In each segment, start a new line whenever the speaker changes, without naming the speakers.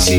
se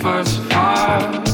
first fire.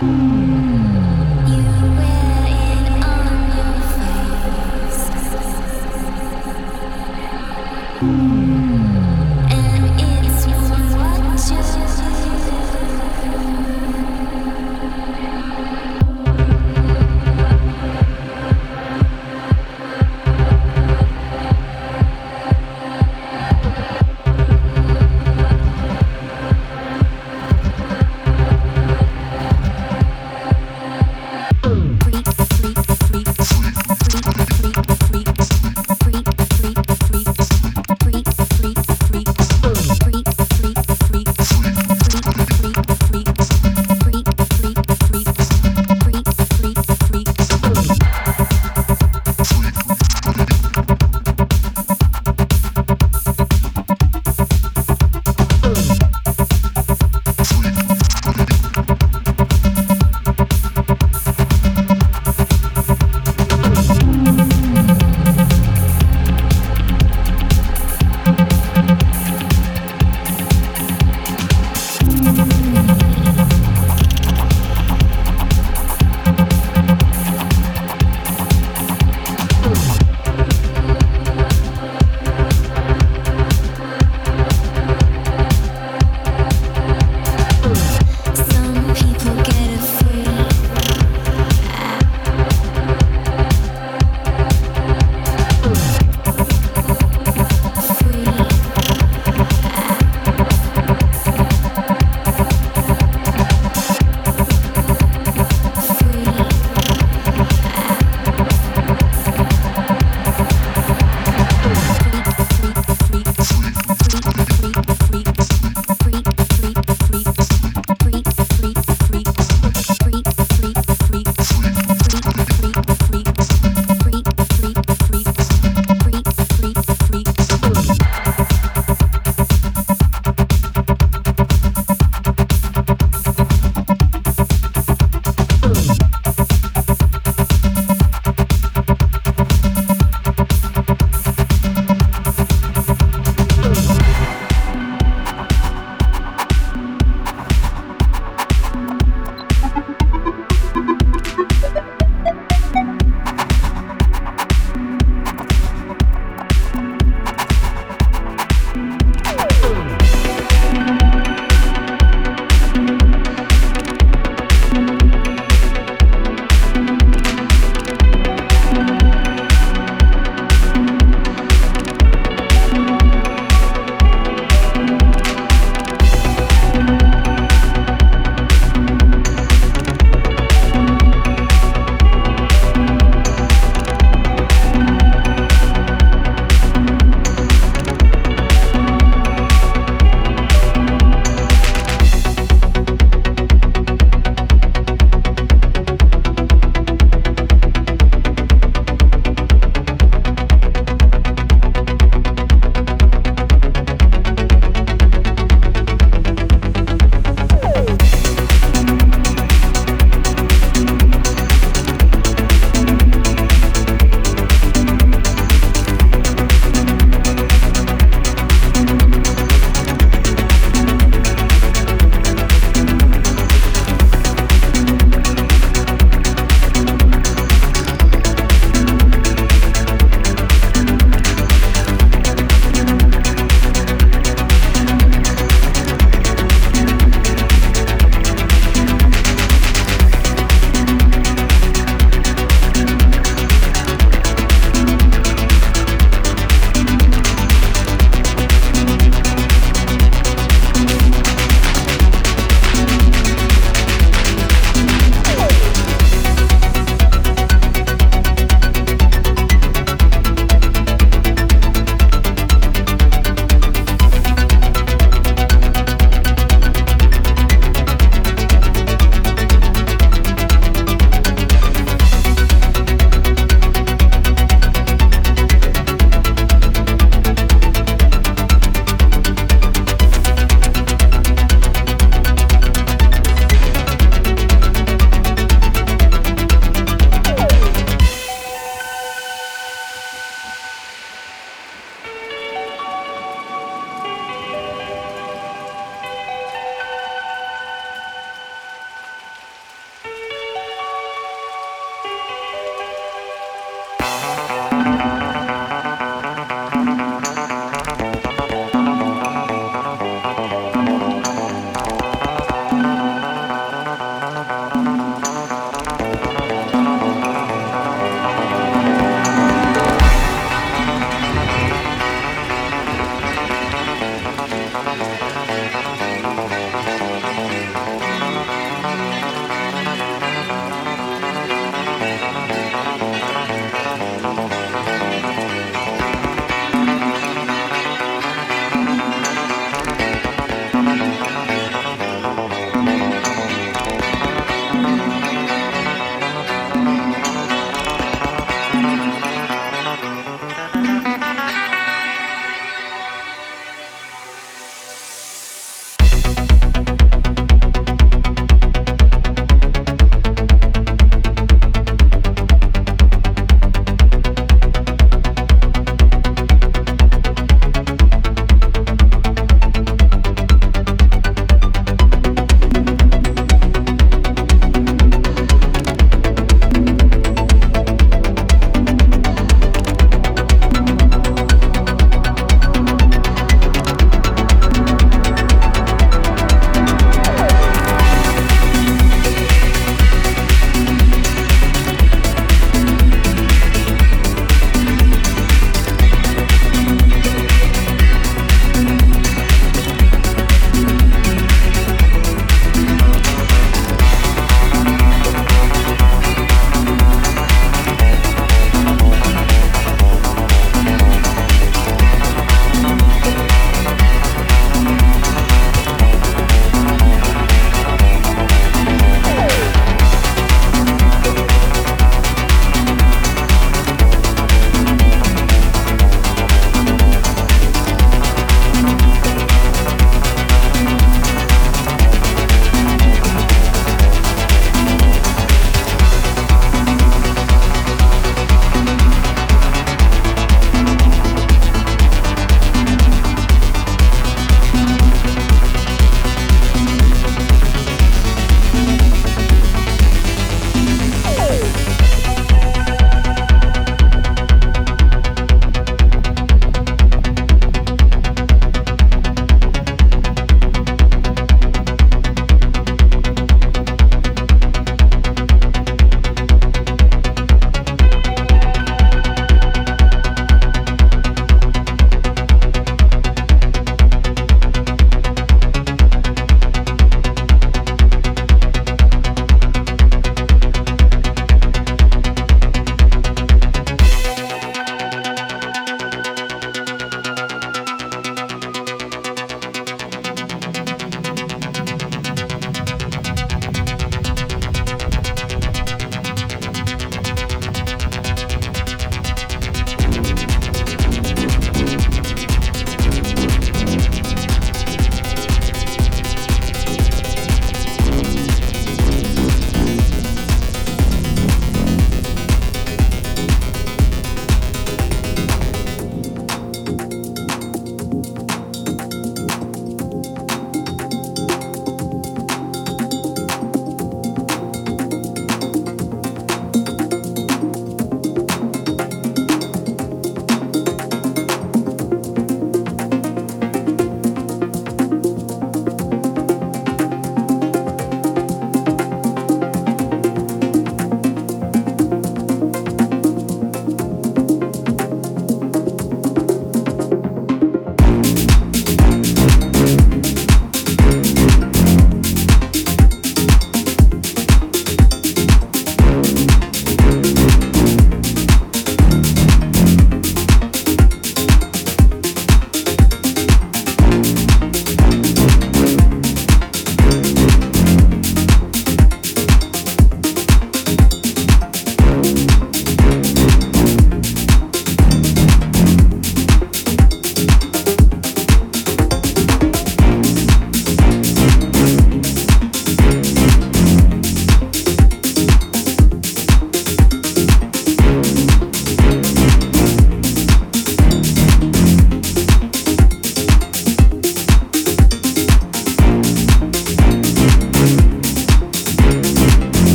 Freak,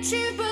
you